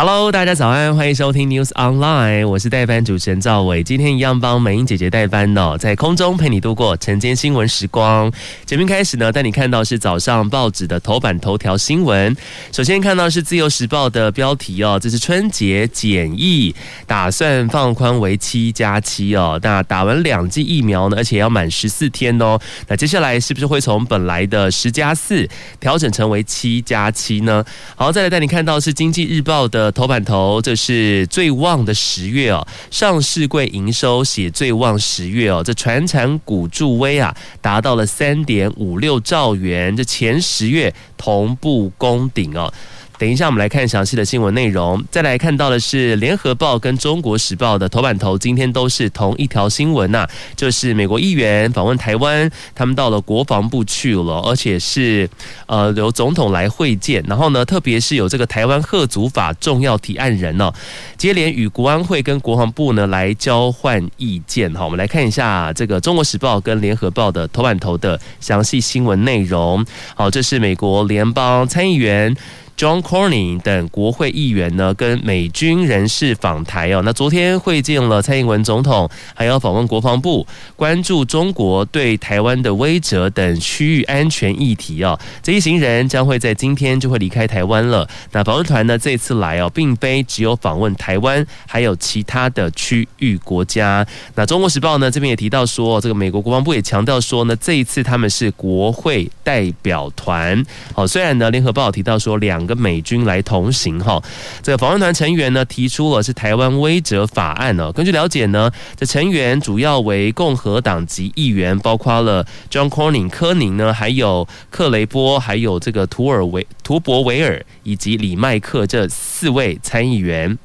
Hello，大家早安，欢迎收听 News Online，我是代班主持人赵伟。今天一样帮美英姐姐代班哦，在空中陪你度过晨间新闻时光。节目开始呢，带你看到是早上报纸的头版头条新闻。首先看到是自由时报的标题哦，这是春节检疫打算放宽为七加七哦。那打完两剂疫苗呢，而且要满十四天哦。那接下来是不是会从本来的十加四调整成为七加七呢？好，再来带你看到是经济日报的。头版头，这是最旺的十月哦，上市柜营收写最旺十月哦，这传产股助威啊，达到了三点五六兆元，这前十月同步攻顶哦。等一下，我们来看详细的新闻内容。再来看到的是《联合报》跟《中国时报》的头版头，今天都是同一条新闻呐，就是美国议员访问台湾，他们到了国防部去了，而且是呃由总统来会见。然后呢，特别是有这个台湾吓阻法重要提案人呢，接连与国安会跟国防部呢来交换意见。好，我们来看一下这个《中国时报》跟《联合报》的头版头的详细新闻内容。好，这是美国联邦参议员。John Cornyn 等国会议员呢，跟美军人士访台哦。那昨天会见了蔡英文总统，还要访问国防部，关注中国对台湾的威慑等区域安全议题哦。这一行人将会在今天就会离开台湾了。那访问团呢，这次来哦，并非只有访问台湾，还有其他的区域国家。那中国时报呢这边也提到说，这个美国国防部也强调说呢，这一次他们是国会代表团。好，虽然呢联合报提到说两。跟美军来同行哈，这个访问团成员呢提出了是台湾威者法案呢。根据了解呢，这成员主要为共和党籍议员，包括了 John Cornyn 科宁呢，还有克雷波，还有这个图尔维图伯维尔以及李麦克这四位参议员。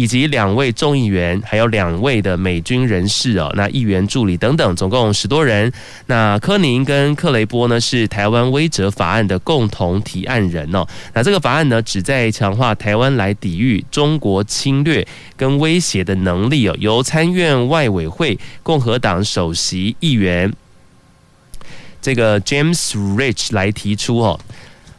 以及两位众议员，还有两位的美军人士哦，那议员助理等等，总共十多人。那柯宁跟克雷波呢，是台湾威慑法案的共同提案人哦。那这个法案呢，旨在强化台湾来抵御中国侵略跟威胁的能力哦。由参院外委会共和党首席议员这个 James Rich 来提出哦。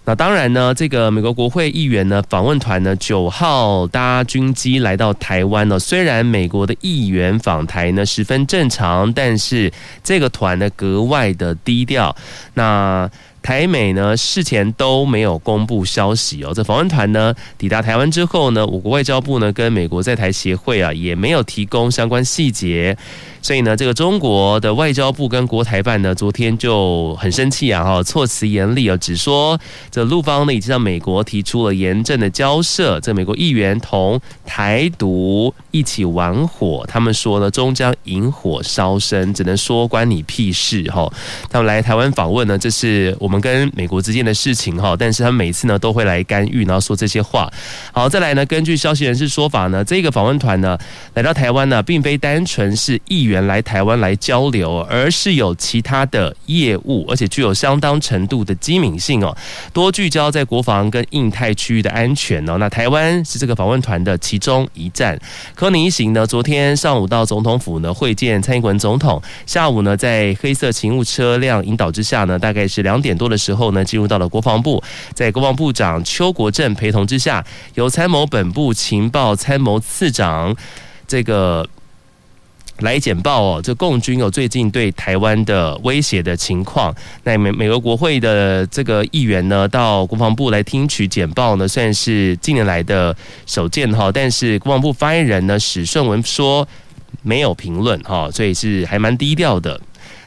那当然呢，这个美国国会议员呢访问团呢九号搭军机来到台湾呢。虽然美国的议员访台呢十分正常，但是这个团呢格外的低调。那台美呢事前都没有公布消息哦。这访问团呢抵达台湾之后呢，我国外交部呢跟美国在台协会啊也没有提供相关细节。所以呢，这个中国的外交部跟国台办呢，昨天就很生气啊，哈，措辞严厉啊，只说这陆方呢已经向美国提出了严正的交涉，这美国议员同台独一起玩火，他们说呢，终将引火烧身，只能说关你屁事哈。他们来台湾访问呢，这是我我们跟美国之间的事情哈，但是他每次呢都会来干预，然后说这些话。好，再来呢，根据消息人士说法呢，这个访问团呢来到台湾呢，并非单纯是议员。来台湾来交流，而是有其他的业务，而且具有相当程度的机敏性哦。多聚焦在国防跟印太区域的安全哦。那台湾是这个访问团的其中一站。柯尼一行呢，昨天上午到总统府呢会见蔡英文总统，下午呢在黑色勤务车辆引导之下呢，大概是两点多的时候呢，进入到了国防部，在国防部长邱国正陪同之下，由参谋本部情报参谋次长这个。来简报哦，这共军有最近对台湾的威胁的情况。那美美国国会的这个议员呢，到国防部来听取简报呢，算是近年来的首见哈。但是国防部发言人呢，史顺文说没有评论哈，所以是还蛮低调的。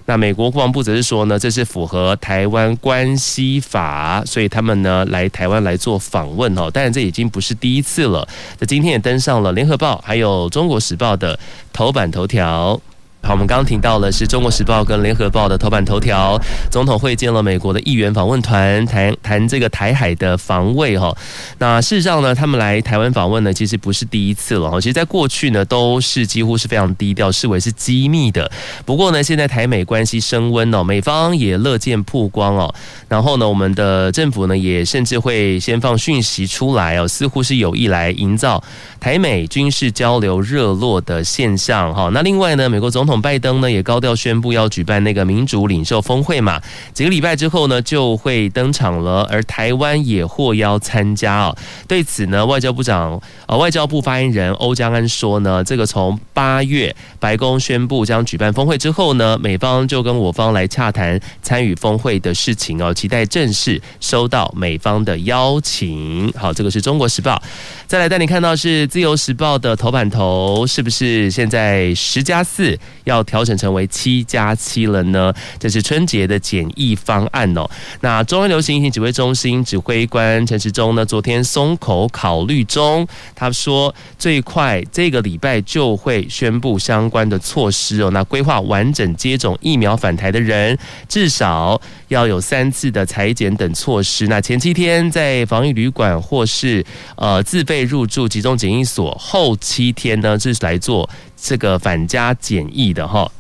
那美国国防部则是说呢，这是符合台湾关系法，所以他们呢来台湾来做访问哦。当然这已经不是第一次了。那今天也登上了联合报还有中国时报的头版头条。好，我们刚刚听到的是《中国时报》跟《联合报》的头版头条，总统会见了美国的议员访问团，谈谈这个台海的防卫哈。那事实上呢，他们来台湾访问呢，其实不是第一次了哈。其实，在过去呢，都是几乎是非常低调，视为是机密的。不过呢，现在台美关系升温哦，美方也乐见曝光哦。然后呢，我们的政府呢，也甚至会先放讯息出来哦，似乎是有意来营造台美军事交流热络的现象哈。那另外呢，美国总统。拜登呢也高调宣布要举办那个民主领袖峰会嘛，几个礼拜之后呢就会登场了，而台湾也获邀参加哦。对此呢，外交部长呃外交部发言人欧江安说呢，这个从八月白宫宣布将举办峰会之后呢，美方就跟我方来洽谈参与峰会的事情哦，期待正式收到美方的邀请。好，这个是中国时报。再来带你看到是自由时报的头版头，是不是现在十加四要调整成为七加七了呢？这是春节的检疫方案哦。那中央流行疫情指挥中心指挥官陈时中呢，昨天松口考虑中，他说最快这个礼拜就会宣布相关的措施哦。那规划完整接种疫苗返台的人，至少要有三次的裁剪等措施。那前七天在防疫旅馆或是呃自费。被入住集中检疫所后七天呢，是来做这个返家检疫的哈。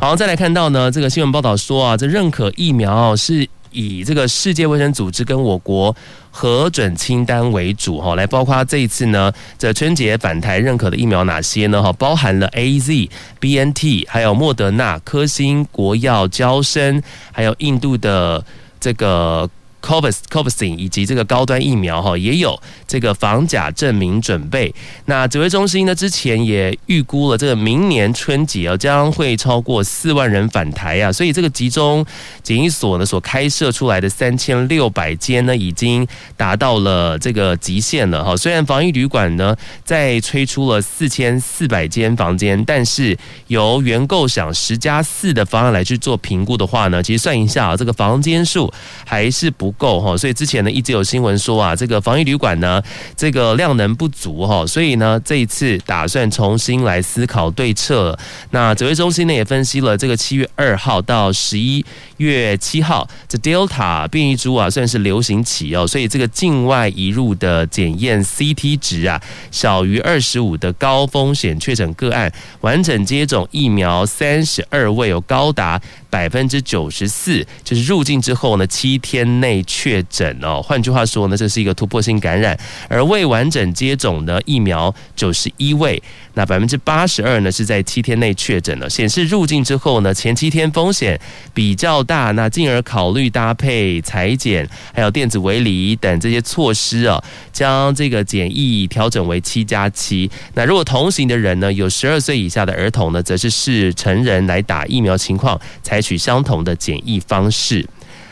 好，再来看到呢，这个新闻报道说啊，这认可疫苗是以这个世界卫生组织跟我国核准清单为主哈，来包括这一次呢，这春节返台认可的疫苗哪些呢？哈，包含了 AZ、BNT，还有莫德纳、科兴、国药、娇生，还有印度的这个。Covax、Covaxin 以及这个高端疫苗哈，也有这个防假证明准备。那指挥中心呢，之前也预估了这个明年春节啊，将会超过四万人返台啊，所以这个集中检疫所呢，所开设出来的三千六百间呢，已经达到了这个极限了哈。虽然防疫旅馆呢，在推出了四千四百间房间，但是由原构想十加四的方案来去做评估的话呢，其实算一下啊，这个房间数还是不够哈，所以之前呢一直有新闻说啊，这个防疫旅馆呢，这个量能不足哈，所以呢这一次打算重新来思考对策。那指挥中心呢也分析了这个七月二号到十一月七号，这 Delta 变异株啊算是流行期哦，所以这个境外移入的检验 CT 值啊小于二十五的高风险确诊个案，完整接种疫苗三十二位有高达百分之九十四，就是入境之后呢七天内。确诊哦，换句话说呢，这是一个突破性感染，而未完整接种的疫苗九十一位，那百分之八十二呢是在七天内确诊了，显示入境之后呢，前七天风险比较大，那进而考虑搭配裁剪还有电子围篱等这些措施啊，将这个检疫调整为七加七。那如果同行的人呢，有十二岁以下的儿童呢，则是视成人来打疫苗情况才，采取相同的检疫方式。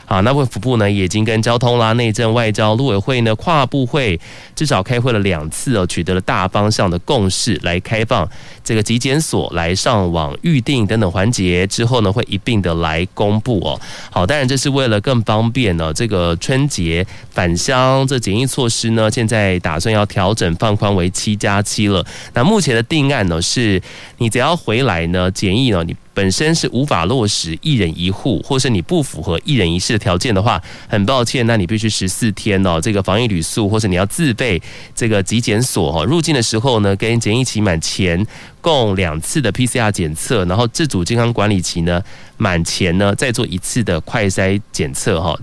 好，那卫福部呢，已经跟交通啦、内政、外交、陆委会呢跨部会至少开会了两次哦，取得了大方向的共识，来开放这个疾检所来上网预定等等环节之后呢，会一并的来公布哦。好，当然这是为了更方便呢，这个春节返乡这检疫措施呢，现在打算要调整放宽为七加七了。那目前的定案呢，是你只要回来呢检疫呢，你。本身是无法落实一人一户，或是你不符合一人一室的条件的话，很抱歉，那你必须十四天哦，这个防疫旅宿，或是你要自备这个疾检所哦。入境的时候呢，跟检疫期满前共两次的 PCR 检测，然后自主健康管理期呢满前呢再做一次的快筛检测哈。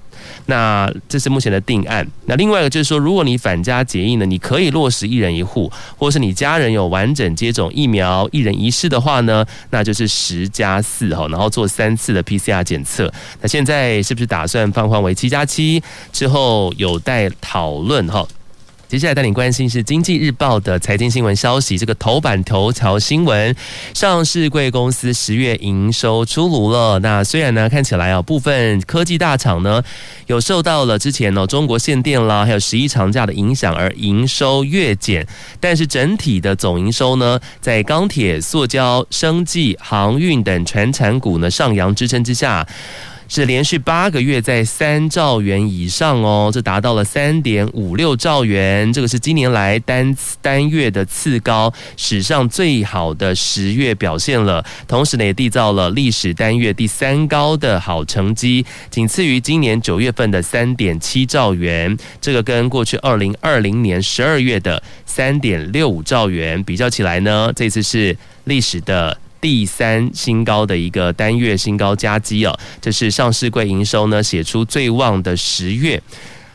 那这是目前的定案。那另外一个就是说，如果你返家检疫呢，你可以落实一人一户，或是你家人有完整接种疫苗一人一室的话呢，那就是十加四哈，然后做三次的 PCR 检测。那现在是不是打算放宽为七加七？之后有待讨论哈。接下来带你关心是《经济日报》的财经新闻消息，这个头版头条新闻，上市贵公司十月营收出炉了。那虽然呢看起来啊，部分科技大厂呢有受到了之前呢中国限电啦，还有十一长假的影响而营收月减，但是整体的总营收呢，在钢铁、塑胶、生技、航运等传产股呢上扬支撑之下。是连续八个月在三兆元以上哦，这达到了三点五六兆元，这个是今年来单单月的次高，史上最好的十月表现了。同时呢，也缔造了历史单月第三高的好成绩，仅次于今年九月份的三点七兆元。这个跟过去二零二零年十二月的三点六五兆元比较起来呢，这次是历史的。第三新高的一个单月新高加基啊，这是上市柜营收呢写出最旺的十月。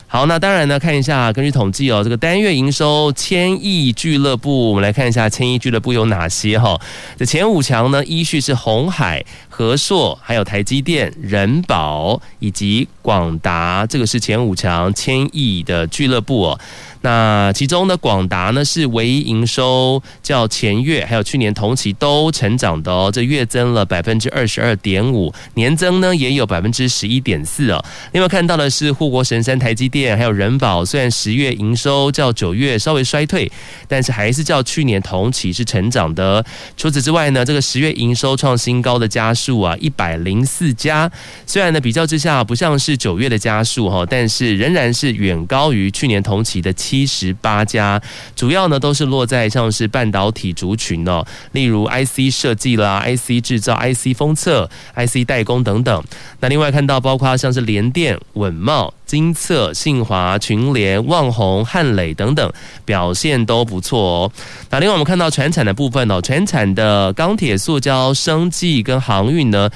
好，那当然呢，看一下根据统计哦，这个单月营收千亿俱乐部，我们来看一下千亿俱乐部有哪些哈？这前五强呢，依序是红海、和硕，还有台积电、人保以及广达，这个是前五强千亿的俱乐部哦。那其中呢，广达呢是唯一营收较前月还有去年同期都成长的哦，这月增了百分之二十二点五，年增呢也有百分之十一点四哦。另外看到的是护国神山台积电还有人保，虽然十月营收较九月稍微衰退，但是还是较去年同期是成长的。除此之外呢，这个十月营收创新高的家数啊，一百零四家，虽然呢比较之下不像是九月的家数哈，但是仍然是远高于去年同期的七十八家，主要呢都是落在像是半导体族群哦，例如 IC 设计啦、IC 制造、IC 封测、IC 代工等等。那另外看到包括像是联电、稳懋、精测、信华、群联、旺宏、汉磊等等，表现都不错哦。那另外我们看到船产的部分哦，船产的钢铁、塑胶、生技跟航运呢。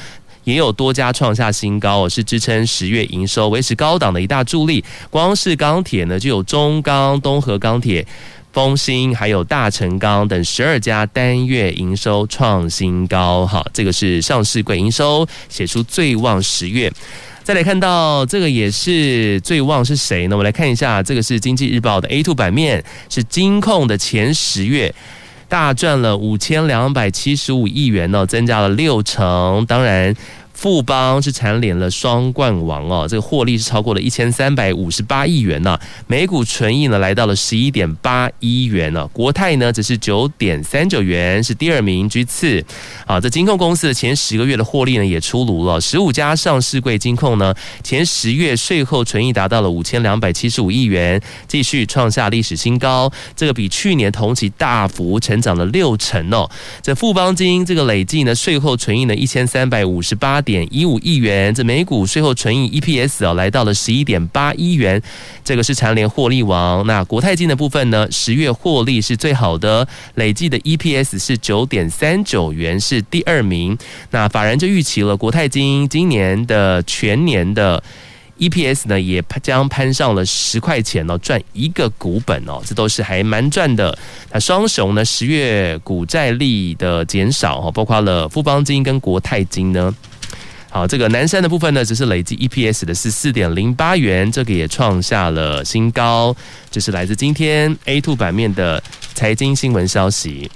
也有多家创下新高，是支撑十月营收维持高档的一大助力。光是钢铁呢，就有中钢、东和钢铁、丰兴，还有大成钢等十二家单月营收创新高。哈，这个是上市柜营收写出最旺十月。再来看到这个也是最旺是谁呢？我们来看一下，这个是经济日报的 A two 版面，是金控的前十月。大赚了五千两百七十五亿元呢，增加了六成。当然。富邦是蝉联了双冠王哦，这个获利是超过了一千三百五十八亿元呢，每股纯益呢来到了十一点八一元呢，国泰呢则是九点三九元，是第二名居次。啊，这金控公司的前十个月的获利呢也出炉了，十五家上市柜金控呢前十月税后纯益达到了五千两百七十五亿元，继续创下历史新高，这个比去年同期大幅成长了六成哦。这富邦金这个累计呢税后纯益呢一千三百五十八点。点一五亿元，这每股税后纯益 EPS 哦，来到了十一点八一元，这个是蝉联获利王。那国泰金的部分呢，十月获利是最好的，累计的 EPS 是九点三九元，是第二名。那法人就预期了国泰金今年的全年的 EPS 呢，也将攀上了十块钱哦，赚一个股本哦，这都是还蛮赚的。那双雄呢，十月股债利的减少哦，包括了富邦金跟国泰金呢。好，这个南山的部分呢，只是累计 EPS 的是四点零八元，这个也创下了新高。这是来自今天 A2 版面的财经新闻消息。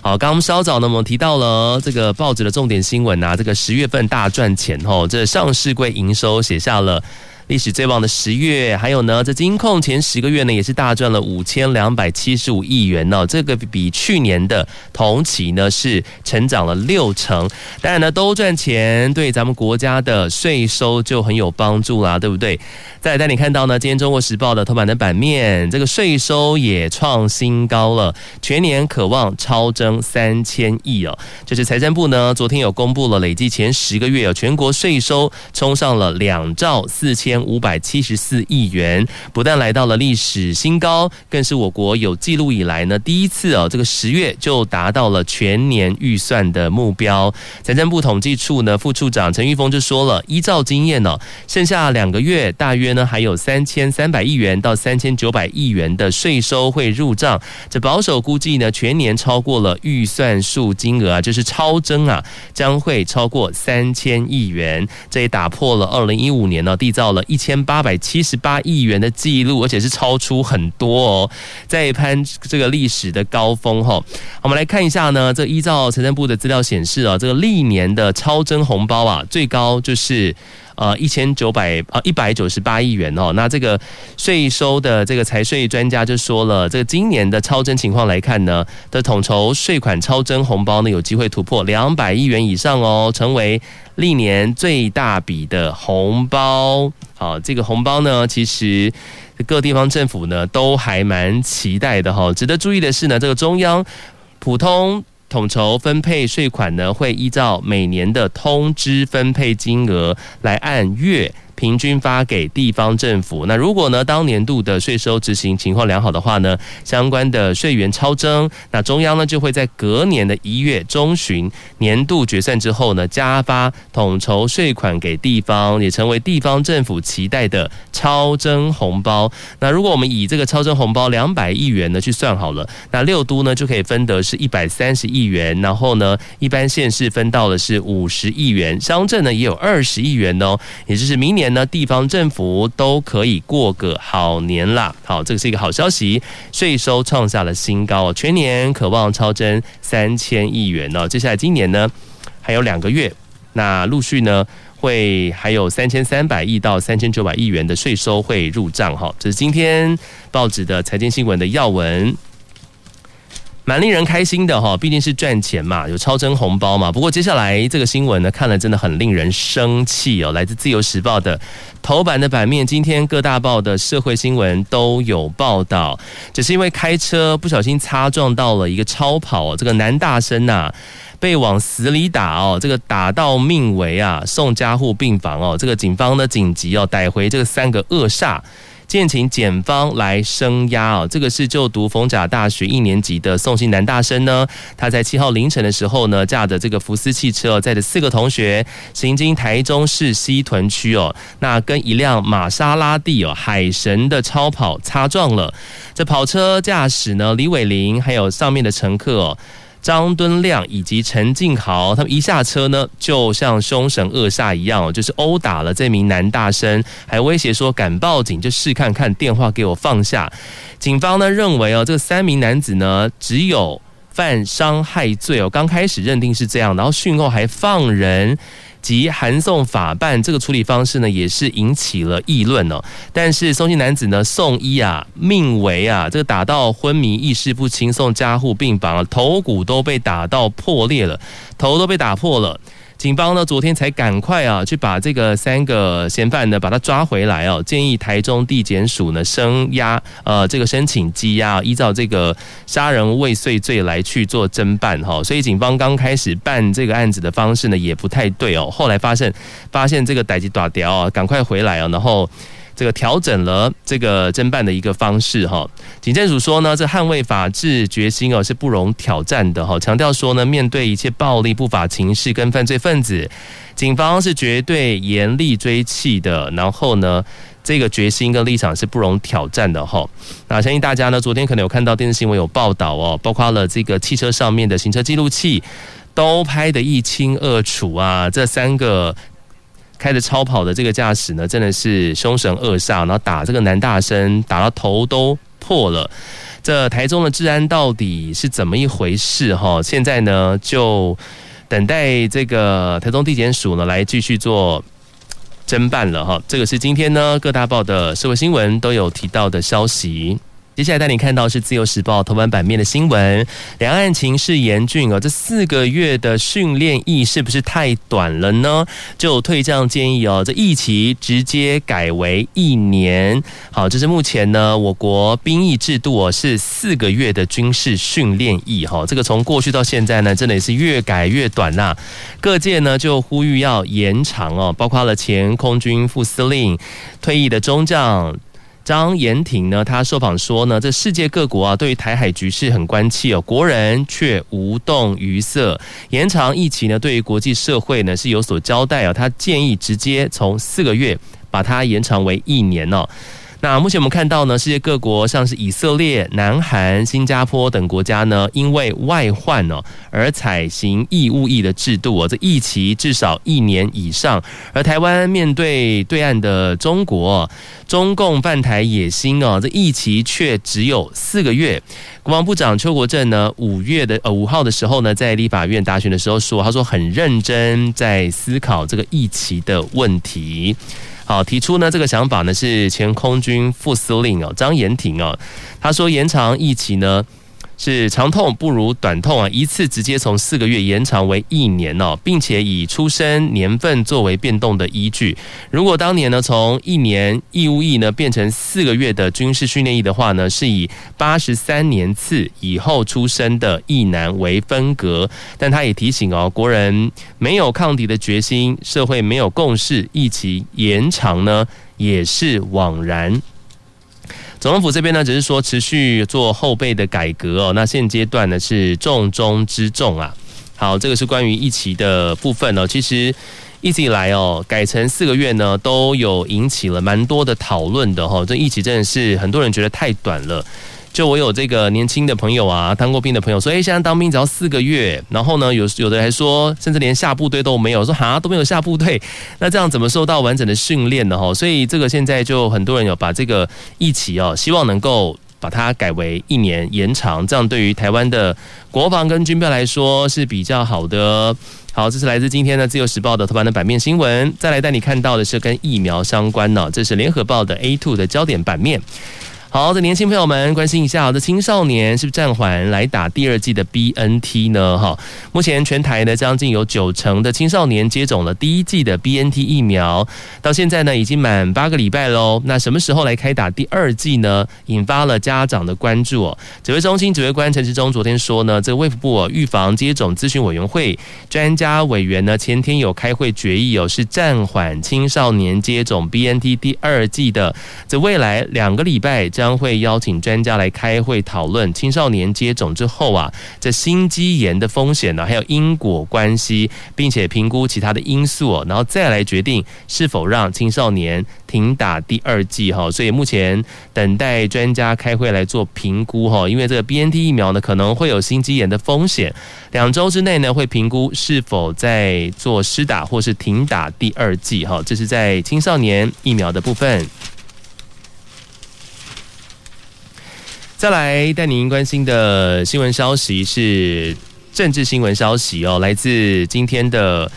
好，刚刚稍早呢，我们提到了这个报纸的重点新闻啊，这个十月份大赚钱哦，这上市柜营收写下了。历史最旺的十月，还有呢，这金控前十个月呢，也是大赚了五千两百七十五亿元呢。这个比去年的同期呢是成长了六成。当然呢，都赚钱，对咱们国家的税收就很有帮助啦，对不对？再带你看到呢，今天中国时报的头版的版面，这个税收也创新高了，全年可望超增三千亿哦。就是财政部呢，昨天有公布了累计前十个月有全国税收冲上了两兆四千。千五百七十四亿元，不但来到了历史新高，更是我国有记录以来呢第一次哦，这个十月就达到了全年预算的目标。财政部统计处呢副处长陈玉峰就说了，依照经验呢，剩下两个月大约呢还有三千三百亿元到三千九百亿元的税收会入账。这保守估计呢，全年超过了预算数金额啊，就是超增啊，将会超过三千亿元。这也打破了二零一五年呢缔造了。一千八百七十八亿元的记录，而且是超出很多哦，在攀这个历史的高峰哈。我们来看一下呢，这依照财政部的资料显示啊，这个历年的超真红包啊，最高就是。呃一千九百呃一百九十八亿元哦。那这个税收的这个财税专家就说了，这个今年的超征情况来看呢，的统筹税款超征红包呢，有机会突破两百亿元以上哦，成为历年最大笔的红包。好，这个红包呢，其实。各地方政府呢都还蛮期待的哈。值得注意的是呢，这个中央普通统筹分配税款呢，会依照每年的通知分配金额来按月。平均发给地方政府。那如果呢，当年度的税收执行情况良好的话呢，相关的税源超征，那中央呢就会在隔年的一月中旬年度决算之后呢，加发统筹税款给地方，也成为地方政府期待的超征红包。那如果我们以这个超征红包两百亿元呢去算好了，那六都呢就可以分得是一百三十亿元，然后呢，一般县市分到的是五十亿元，乡镇呢也有二十亿元哦，也就是明年。年呢地方政府都可以过个好年啦。好，这个是一个好消息，税收创下了新高，全年可望超征三千亿元哦。接下来今年呢，还有两个月，那陆续呢会还有三千三百亿到三千九百亿元的税收会入账哈。这是今天报纸的财经新闻的要闻。蛮令人开心的哈，毕竟是赚钱嘛，有超真红包嘛。不过接下来这个新闻呢，看了真的很令人生气哦。来自《自由时报》的头版的版面，今天各大报的社会新闻都有报道，只是因为开车不小心擦撞到了一个超跑，这个男大生呐，被往死里打哦，这个打到命危啊，送加护病房哦。这个警方呢紧急哦逮回这个三个恶煞。建请检方来声押啊！这个是就读逢甲大学一年级的宋姓男大生呢，他在七号凌晨的时候呢，驾着这个福斯汽车载着四个同学行经台中市西屯区哦，那跟一辆玛莎拉蒂哦海神的超跑擦撞了。这跑车驾驶呢李伟林还有上面的乘客哦。张敦亮以及陈静豪，他们一下车呢，就像凶神恶煞一样，就是殴打了这名男大生，还威胁说敢报警就试看看，电话给我放下。警方呢认为哦，这三名男子呢只有犯伤害罪哦，刚开始认定是这样，然后讯后还放人。及函送法办这个处理方式呢，也是引起了议论哦。但是送信男子呢，送医啊，命为啊，这个打到昏迷、意识不清，送加护病房，头骨都被打到破裂了，头都被打破了。警方呢，昨天才赶快啊，去把这个三个嫌犯呢，把他抓回来哦。建议台中地检署呢，升押呃这个申请羁押，依照这个杀人未遂罪来去做侦办哈。所以警方刚开始办这个案子的方式呢，也不太对哦。后来发现发现这个代志大条啊，赶快回来啊，然后。这个调整了这个侦办的一个方式哈，警政署说呢，这捍卫法治决心哦是不容挑战的哈，强调说呢，面对一切暴力不法情事跟犯罪分子，警方是绝对严厉追缉的。然后呢，这个决心跟立场是不容挑战的哈。那相信大家呢，昨天可能有看到电视新闻有报道哦，包括了这个汽车上面的行车记录器都拍得一清二楚啊，这三个。开着超跑的这个驾驶呢，真的是凶神恶煞，然后打这个男大生，打到头都破了。这台中的治安到底是怎么一回事？哈，现在呢就等待这个台中地检署呢来继续做侦办了。哈，这个是今天呢各大报的社会新闻都有提到的消息。接下来带你看到是《自由时报》头版版面的新闻，两岸情势严峻哦，这四个月的训练役是不是太短了呢？就退将建议哦，这役期直接改为一年。好，这是目前呢我国兵役制度哦是四个月的军事训练役哈，这个从过去到现在呢，真的也是越改越短呐。各界呢就呼吁要延长哦，包括了前空军副司令、退役的中将。张延廷呢，他受访说呢，这世界各国啊，对于台海局势很关切哦，国人却无动于色。延长疫情呢，对于国际社会呢是有所交代哦。他建议直接从四个月把它延长为一年哦。那目前我们看到呢，世界各国像是以色列、南韩、新加坡等国家呢，因为外患哦而采行义务役的制度哦，这役期至少一年以上。而台湾面对对岸的中国，中共犯台野心哦，这役期却只有四个月。国防部长邱国正呢，五月的呃五号的时候呢，在立法院答询的时候说，他说很认真在思考这个役期的问题。好，提出呢这个想法呢是前空军副司令哦张延廷哦，他说延长疫情呢。是长痛不如短痛啊！一次直接从四个月延长为一年哦，并且以出生年份作为变动的依据。如果当年呢从一年义务役呢变成四个月的军事训练役的话呢，是以八十三年次以后出生的役男为分隔。但他也提醒哦，国人没有抗敌的决心，社会没有共识，一起延长呢也是枉然。总统府这边呢，只是说持续做后备的改革哦。那现阶段呢是重中之重啊。好，这个是关于疫情的部分哦。其实一直以来哦，改成四个月呢，都有引起了蛮多的讨论的哈。这疫情真的是很多人觉得太短了。就我有这个年轻的朋友啊，当过兵的朋友说，哎，现在当兵只要四个月，然后呢，有有的还说，甚至连下部队都没有，说哈都没有下部队，那这样怎么受到完整的训练呢？哈，所以这个现在就很多人有把这个一期哦，希望能够把它改为一年延长，这样对于台湾的国防跟军备来说是比较好的。好，这是来自今天的自由时报的头版的版面新闻，再来带你看到的是跟疫苗相关呢，这是联合报的 A two 的焦点版面。好的，年轻朋友们，关心一下，好的青少年是不是暂缓来打第二季的 BNT 呢？哈，目前全台呢将近有九成的青少年接种了第一季的 BNT 疫苗，到现在呢已经满八个礼拜喽。那什么时候来开打第二季呢？引发了家长的关注哦。指挥中心指挥官陈时中昨天说呢，这个卫福部预防接种咨询委员会专家委员呢前天有开会决议哦，是暂缓青少年接种 BNT 第二季的，这未来两个礼拜将会邀请专家来开会讨论青少年接种之后啊，这心肌炎的风险呢，还有因果关系，并且评估其他的因素，然后再来决定是否让青少年停打第二剂哈。所以目前等待专家开会来做评估哈，因为这个 BNT 疫苗呢可能会有心肌炎的风险，两周之内呢会评估是否在做施打或是停打第二剂哈。这是在青少年疫苗的部分。再来带您关心的新闻消息是政治新闻消息哦，来自今天的。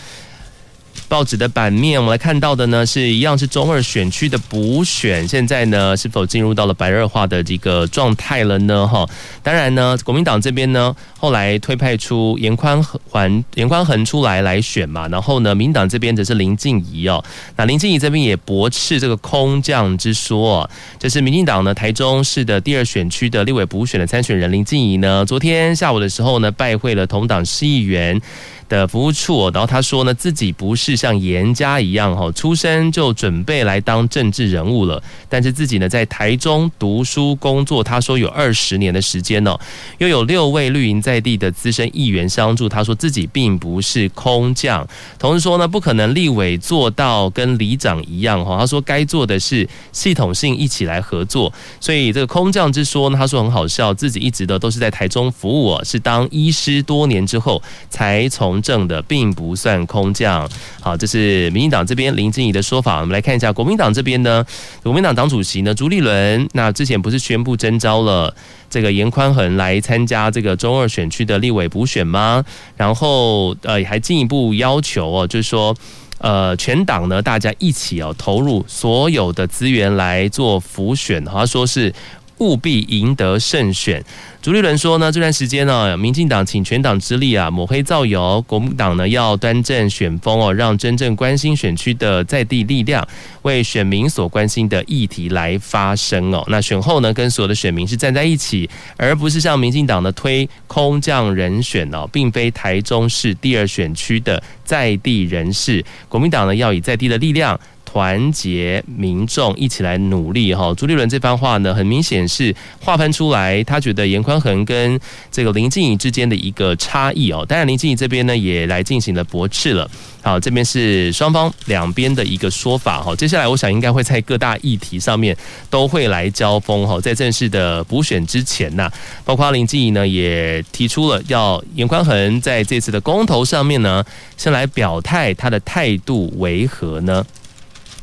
报纸的版面，我们来看到的呢，是一样是中二选区的补选，现在呢是否进入到了白热化的这个状态了呢？哈，当然呢，国民党这边呢后来推派出严宽横严宽恒出来来选嘛，然后呢，民党这边则是林静怡哦，那林静怡这边也驳斥这个空降之说，这是民进党呢台中市的第二选区的立委补选的参选人林静怡呢，昨天下午的时候呢拜会了同党市议员。的服务处，然后他说呢，自己不是像严家一样哈，出生就准备来当政治人物了，但是自己呢在台中读书工作，他说有二十年的时间哦，又有六位绿营在地的资深议员相助，他说自己并不是空降，同时说呢，不可能立委做到跟里长一样哈，他说该做的是系统性一起来合作，所以这个空降之说呢，他说很好笑，自己一直的都是在台中服务哦，是当医师多年之后才从。正的并不算空降，好，这是民进党这边林静怡的说法。我们来看一下国民党这边呢，国民党党主席呢朱立伦，那之前不是宣布征召了这个严宽恒来参加这个中二选区的立委补选吗？然后呃，还进一步要求哦，就是说呃，全党呢大家一起哦投入所有的资源来做辅选，好像说是务必赢得胜选。朱立伦说呢，这段时间呢，民进党请全党之力啊，抹黑造谣；国民党呢要端正选风哦，让真正关心选区的在地力量为选民所关心的议题来发声哦。那选后呢，跟所有的选民是站在一起，而不是像民进党的推空降人选哦，并非台中市第二选区的在地人士。国民党呢要以在地的力量。团结民众一起来努力哈。朱立伦这番话呢，很明显是划分出来，他觉得严宽恒跟这个林静怡之间的一个差异哦。当然，林静怡这边呢也来进行了驳斥了。好，这边是双方两边的一个说法哈。接下来，我想应该会在各大议题上面都会来交锋哈。在正式的补选之前呢，包括林静怡呢也提出了要严宽恒在这次的公投上面呢，先来表态他的态度为何呢？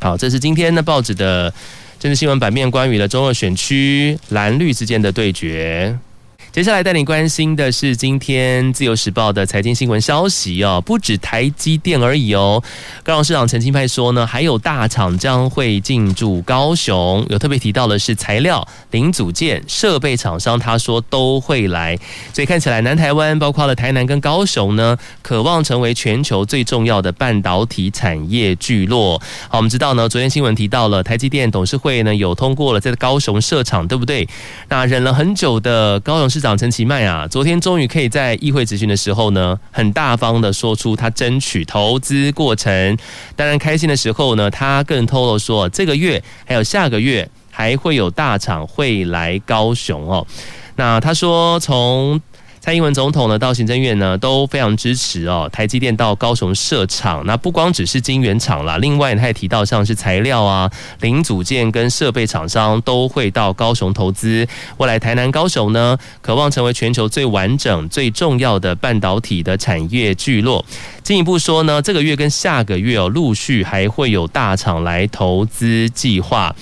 好，这是今天的报纸的政治新闻版面，关于了中二选区蓝绿之间的对决。接下来带你关心的是今天自由时报的财经新闻消息哦，不止台积电而已哦。高雄市长陈清派说呢，还有大厂将会进驻高雄，有特别提到的是材料、零组件、设备厂商，他说都会来。所以看起来南台湾包括了台南跟高雄呢，渴望成为全球最重要的半导体产业聚落。好，我们知道呢，昨天新闻提到了台积电董事会呢有通过了在高雄设厂，对不对？那忍了很久的高雄市。长陈其迈啊，昨天终于可以在议会质询的时候呢，很大方的说出他争取投资过程。当然开心的时候呢，他更透露说，这个月还有下个月还会有大厂会来高雄哦。那他说从。蔡英文总统呢，到行政院呢都非常支持哦，台积电到高雄设厂，那不光只是晶圆厂啦，另外他也提到像是材料啊、零组件跟设备厂商都会到高雄投资。未来台南、高雄呢，渴望成为全球最完整、最重要的半导体的产业聚落。进一步说呢，这个月跟下个月哦，陆续还会有大厂来投资计划。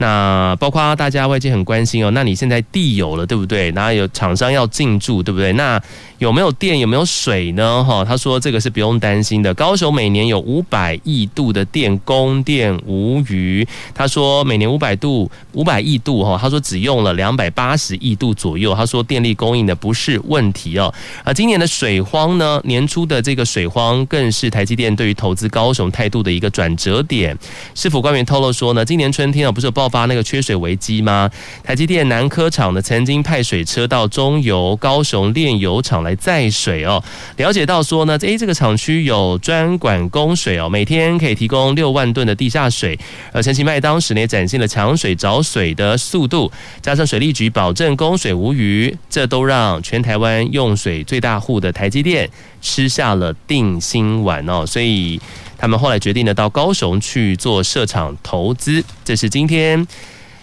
那包括大家外界很关心哦，那你现在地有了对不对？然后有厂商要进驻对不对？那有没有电有没有水呢？哈，他说这个是不用担心的。高雄每年有五百亿度的电供电无虞。他说每年五百度五百亿度哈，他说只用了两百八十亿度左右。他说电力供应的不是问题哦。而今年的水荒呢，年初的这个水荒更是台积电对于投资高雄态度的一个转折点。市府官员透露说呢，今年春天啊不是有爆。发那个缺水危机吗？台积电南科厂呢，曾经派水车到中油高雄炼油厂来载水哦。了解到说呢，诶，这个厂区有专管供水哦，每天可以提供六万吨的地下水。而陈其迈当时呢，展现了抢水找水的速度，加上水利局保证供水无虞，这都让全台湾用水最大户的台积电吃下了定心丸哦。所以。他们后来决定呢，到高雄去做设厂投资。这是今天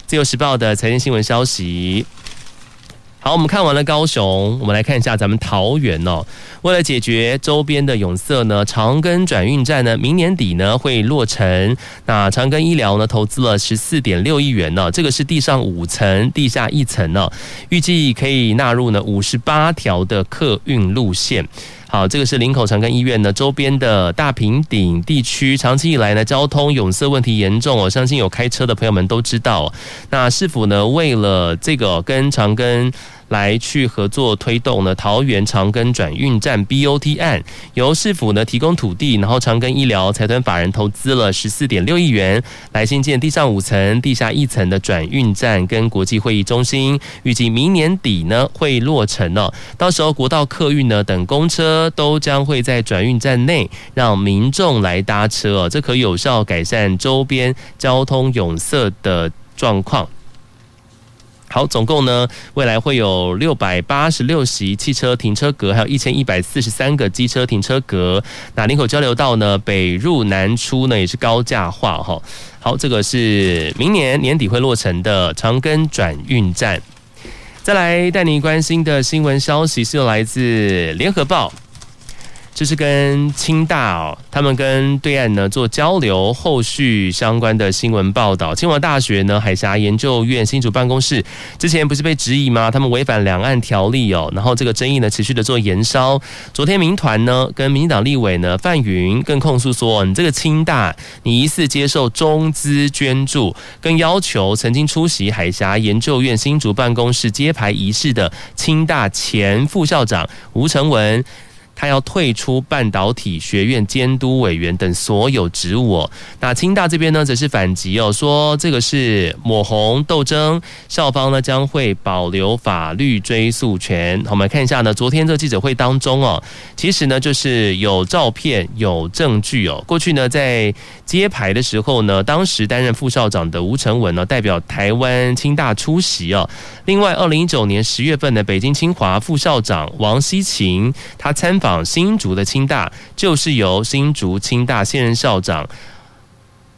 自由时报的财经新闻消息。好，我们看完了高雄，我们来看一下咱们桃园哦。为了解决周边的壅塞呢，长庚转运站呢，明年底呢会落成。那长庚医疗呢，投资了十四点六亿元呢，这个是地上五层，地下一层呢，预计可以纳入呢五十八条的客运路线。好，这个是林口长庚医院呢周边的大平顶地区，长期以来呢交通壅塞问题严重，我相信有开车的朋友们都知道。那市府呢为了这个跟长庚。来去合作推动呢桃园长庚转运站 BOT 案，由市府呢提供土地，然后长庚医疗财团法人投资了十四点六亿元来新建地上五层、地下一层的转运站跟国际会议中心，预计明年底呢会落成哦。到时候国道客运呢等公车都将会在转运站内让民众来搭车哦，这可有效改善周边交通壅塞的状况。好，总共呢，未来会有六百八十六席汽车停车格，还有一千一百四十三个机车停车格。那林口交流道呢，北入南出呢也是高架化哈。好，这个是明年年底会落成的长庚转运站。再来带您关心的新闻消息是来自联合报。这是跟清大哦，他们跟对岸呢做交流，后续相关的新闻报道。清华大学呢海峡研究院新竹办公室之前不是被质疑吗？他们违反两岸条例哦，然后这个争议呢持续的做延烧。昨天民团呢跟民进党立委呢范云更控诉说，你这个清大你疑似接受中资捐助，更要求曾经出席海峡研究院新竹办公室揭牌仪式的清大前副校长吴成文。他要退出半导体学院监督委员等所有职务哦。那清大这边呢，则是反击哦，说这个是抹红斗争，校方呢将会保留法律追诉权。我们看一下呢，昨天这记者会当中哦，其实呢就是有照片、有证据哦。过去呢在揭牌的时候呢，当时担任副校长的吴成文呢代表台湾清大出席哦。另外，二零一九年十月份的北京清华副校长王希勤，他参访新竹的清大，就是由新竹清大现任校长。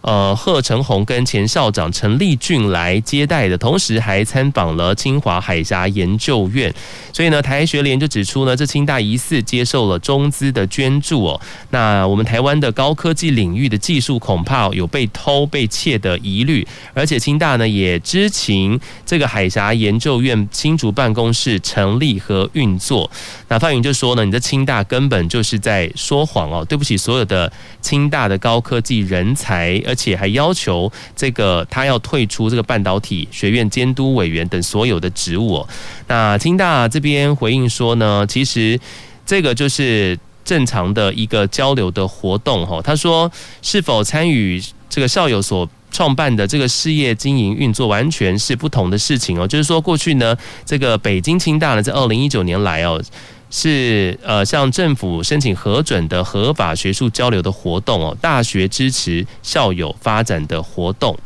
呃，贺成红跟前校长陈立俊来接待的，同时还参访了清华海峡研究院。所以呢，台学联就指出呢，这清大疑似接受了中资的捐助哦。那我们台湾的高科技领域的技术恐怕有被偷被窃的疑虑，而且清大呢也知情这个海峡研究院新竹办公室成立和运作。那范云就说呢，你这清大根本就是在说谎哦，对不起所有的清大的高科技人才。而且还要求这个他要退出这个半导体学院监督委员等所有的职务。那清大这边回应说呢，其实这个就是正常的一个交流的活动哈。他说，是否参与这个校友所创办的这个事业经营运作，完全是不同的事情哦。就是说，过去呢，这个北京清大呢，在二零一九年来哦。是呃，向政府申请核准的合法学术交流的活动哦，大学支持校友发展的活动。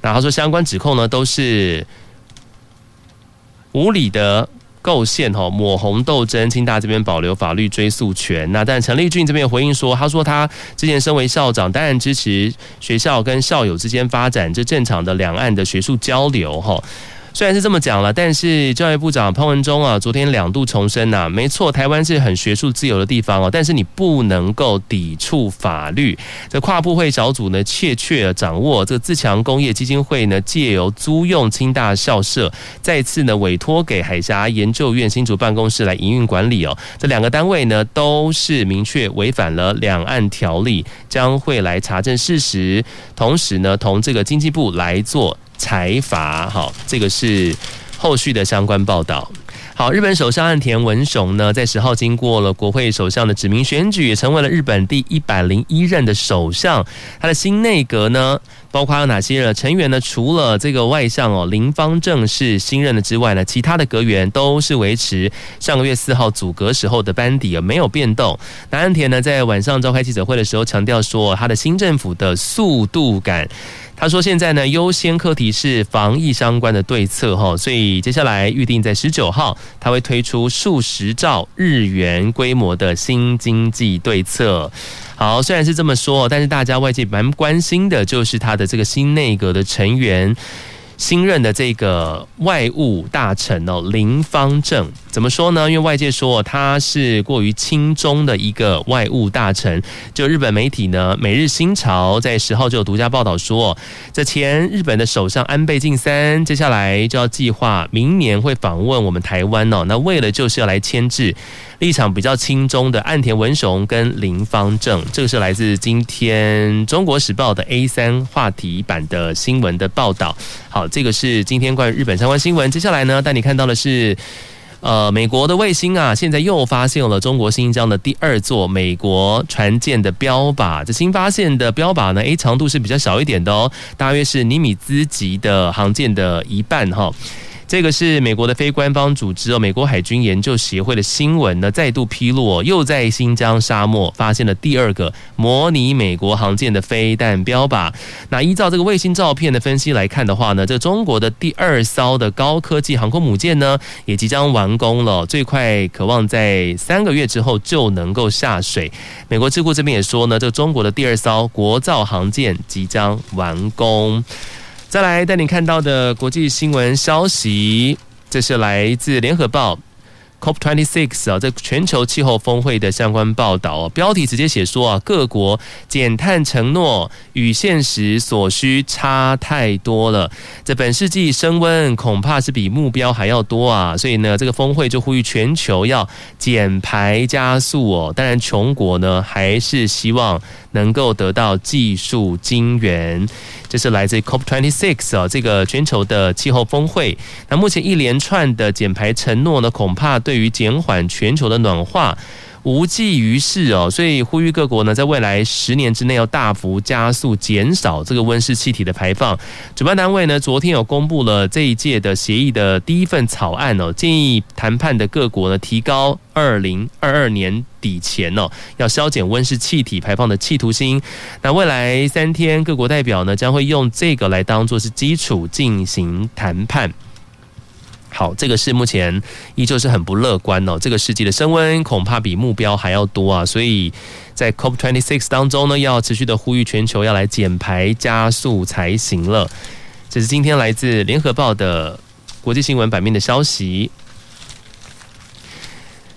那他说相关指控呢，都是无理的构陷哈，抹红斗争。清大这边保留法律追诉权。那但陈立俊这边回应说，他说他之前身为校长，当然支持学校跟校友之间发展这正常的两岸的学术交流哈。虽然是这么讲了，但是教育部长潘文忠啊，昨天两度重申呐，没错，台湾是很学术自由的地方哦，但是你不能够抵触法律。这跨部会小组呢，确切掌握这个自强工业基金会呢，借由租用清大校舍，再次呢委托给海峡研究院新竹办公室来营运管理哦。这两个单位呢，都是明确违反了两岸条例，将会来查证事实，同时呢，同这个经济部来做。财阀，好，这个是后续的相关报道。好，日本首相岸田文雄呢，在十号经过了国会首相的指名选举，也成为了日本第一百零一任的首相。他的新内阁呢，包括有哪些成员呢？除了这个外相哦，林芳正是新任的之外呢，其他的阁员都是维持上个月四号组阁时候的班底，而没有变动。那岸田呢，在晚上召开记者会的时候强调说，他的新政府的速度感。他说：“现在呢，优先课题是防疫相关的对策哈，所以接下来预定在十九号，他会推出数十兆日元规模的新经济对策。好，虽然是这么说，但是大家外界蛮关心的就是他的这个新内阁的成员。”新任的这个外务大臣哦，林芳正怎么说呢？因为外界说他是过于亲中的一个外务大臣。就日本媒体呢，《每日新潮》在十号就有独家报道说，这前日本的首相安倍晋三接下来就要计划明年会访问我们台湾哦。那为了就是要来牵制立场比较亲中的岸田文雄跟林芳正。这个是来自今天《中国时报》的 A 三话题版的新闻的报道。好，这个是今天关于日本相关新闻。接下来呢，带你看到的是，呃，美国的卫星啊，现在又发现了中国新疆的第二座美国船舰的标靶。这新发现的标靶呢诶长度是比较小一点的哦，大约是尼米兹级的航舰的一半哈。这个是美国的非官方组织哦，美国海军研究协会的新闻呢，再度披露，又在新疆沙漠发现了第二个模拟美国航舰的飞弹标靶。那依照这个卫星照片的分析来看的话呢，这中国的第二艘的高科技航空母舰呢，也即将完工了，最快可望在三个月之后就能够下水。美国智库这边也说呢，这中国的第二艘国造航舰即将完工。再来带你看到的国际新闻消息，这是来自联合报。COP26 啊，这全球气候峰会的相关报道哦，标题直接写说啊，各国减碳承诺与现实所需差太多了。这本世纪升温恐怕是比目标还要多啊，所以呢，这个峰会就呼吁全球要减排加速哦。当然，穷国呢还是希望能够得到技术金援。这是来自 COP26 啊，这个全球的气候峰会。那目前一连串的减排承诺呢，恐怕对对于减缓全球的暖化，无济于事哦，所以呼吁各国呢，在未来十年之内要大幅加速减少这个温室气体的排放。主办单位呢，昨天有公布了这一届的协议的第一份草案哦，建议谈判的各国呢，提高二零二二年底前哦，要削减温室气体排放的企图心。那未来三天，各国代表呢，将会用这个来当做是基础进行谈判。好，这个是目前依旧是很不乐观哦。这个世纪的升温恐怕比目标还要多啊，所以在 COP26 当中呢，要持续的呼吁全球要来减排加速才行了。这是今天来自联合报的国际新闻版面的消息。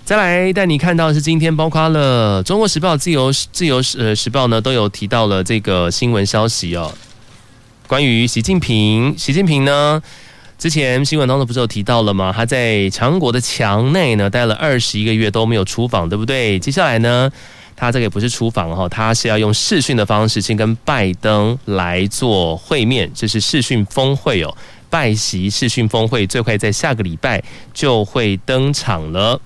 再来带你看到是今天包括了中国时报、自由自由呃时报呢都有提到了这个新闻消息哦，关于习近平，习近平呢。之前新闻当中不是有提到了吗？他在强国的墙内呢待了二十一个月都没有出访，对不对？接下来呢，他这个也不是出访哈，他是要用视讯的方式先跟拜登来做会面，这是视讯峰会哦，拜席视讯峰会最快在下个礼拜就会登场了。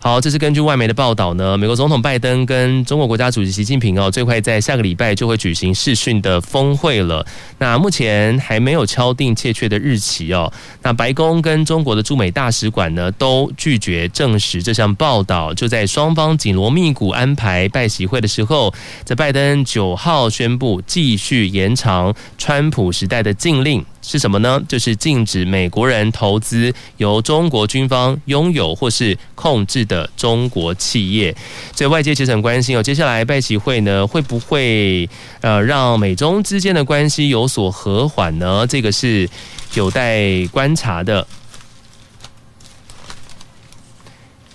好，这是根据外媒的报道呢。美国总统拜登跟中国国家主席习近平哦，最快在下个礼拜就会举行视讯的峰会了。那目前还没有敲定确切的日期哦。那白宫跟中国的驻美大使馆呢，都拒绝证实这项报道。就在双方紧锣密鼓安排拜习会的时候，在拜登九号宣布继续延长川普时代的禁令。是什么呢？就是禁止美国人投资由中国军方拥有或是控制的中国企业。所以外界其实很关心哦，接下来拜习会呢会不会呃让美中之间的关系有所和缓呢？这个是有待观察的。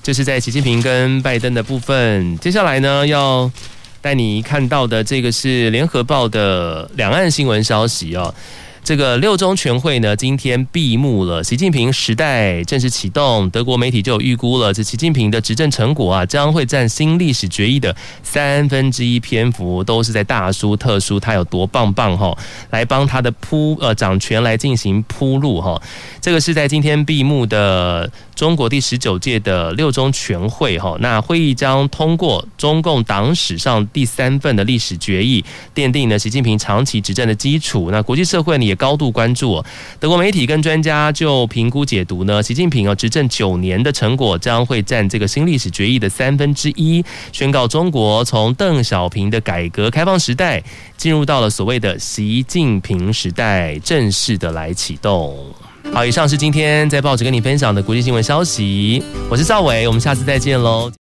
这是在习近平跟拜登的部分。接下来呢要带你看到的这个是联合报的两岸新闻消息哦。这个六中全会呢，今天闭幕了。习近平时代正式启动，德国媒体就有预估了，这习近平的执政成果啊，将会占新历史决议的三分之一篇幅，都是在大书特书，他有多棒棒哈，来帮他的铺呃掌权来进行铺路哈。这个是在今天闭幕的中国第十九届的六中全会哈，那会议将通过中共党史上第三份的历史决议，奠定了习近平长期执政的基础。那国际社会呢，也高度关注，德国媒体跟专家就评估解读呢，习近平啊执政九年的成果将会占这个新历史决议的三分之一，宣告中国从邓小平的改革开放时代进入到了所谓的习近平时代，正式的来启动。好，以上是今天在报纸跟你分享的国际新闻消息，我是赵伟，我们下次再见喽。